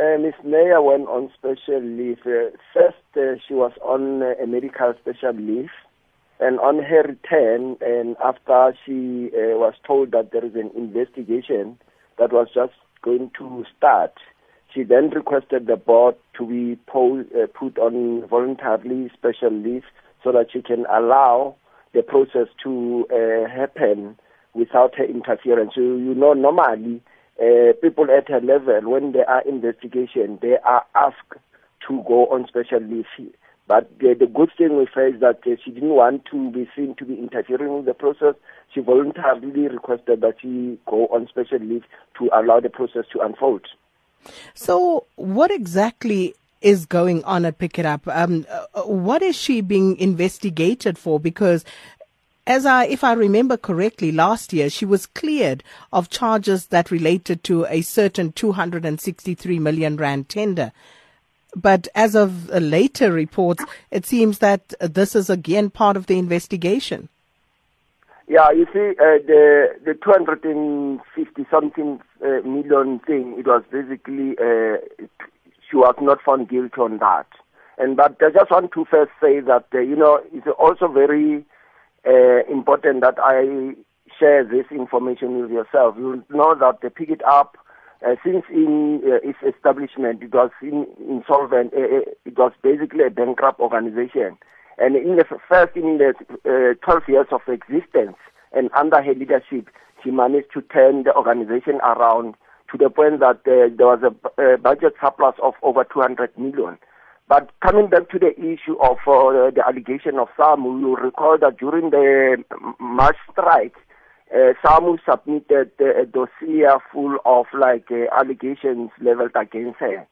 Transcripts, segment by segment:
Uh, Miss Nair went on special leave. Uh, first, uh, she was on uh, a medical special leave, and on her return, and after she uh, was told that there is an investigation that was just going to start, she then requested the board to be po- uh, put on voluntarily special leave so that she can allow the process to happen without her interference. So, you know, normally uh, people at her level, when they are investigation, they are asked to go on special leave. But the, the good thing with her is that uh, she didn't want to be seen to be interfering with the process. She voluntarily requested that she go on special leave to allow the process to unfold. So, what exactly is going on at Pikitup? Um, uh, what is she being investigated for? Because as I, if I remember correctly, last year she was cleared of charges that related to a certain 263 million rand tender. But as of later reports, it seems that this is again part of the investigation. Yeah, you see, uh, the the 250 something uh, million thing, it was basically uh, she was not found guilty on that. And but I just want to first say that uh, you know it's also very uh, important that I share this information with yourself. You know that the Pikitup, uh, since in uh, its establishment, it was in, insolvent. Uh, uh, it was basically a bankrupt organization. And in the first, in the uh, 12 years of existence, and under her leadership, she managed to turn the organization around to the point that there was a budget surplus of over 200 million. But coming back to the issue of uh, the allegation of SAMWU, you recall that during the March strike, uh, SAMWU submitted uh, a dossier full of like uh, allegations leveled against her.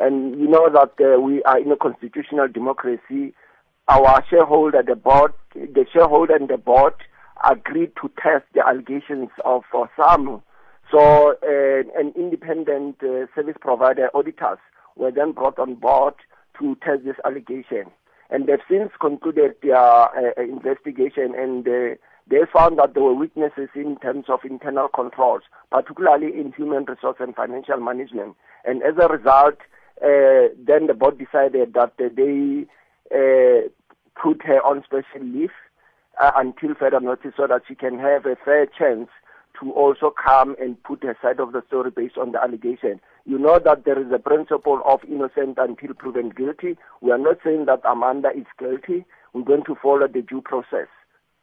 And you know that uh, we are in a constitutional democracy. Our shareholder, the board, the shareholder and the board agreed to test the allegations of uh, SAMWU. So uh, an independent uh, service provider auditors were then brought on board to test this allegation. And they've since concluded their uh, uh, investigation and uh, they found that there were weaknesses in terms of internal controls, particularly in human resource and financial management. And as a result, uh, then the board decided that they uh, put her on special leave uh, until further notice so that she can have a fair chance to also come and put her side of the story based on the allegation. You know that there is a principle of innocent until proven guilty. We are not saying that Amanda is guilty. We're going to follow the due process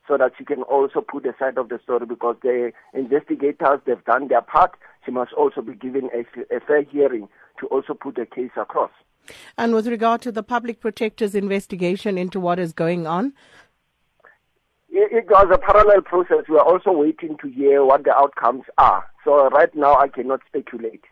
so that she can also put the side of the story because the investigators, they've done their part. She must also be given a, a fair hearing to also put the case across. And with regard to the public protector's investigation into what is going on, it was a parallel process. We are also waiting to hear what the outcomes are. So right now I cannot speculate.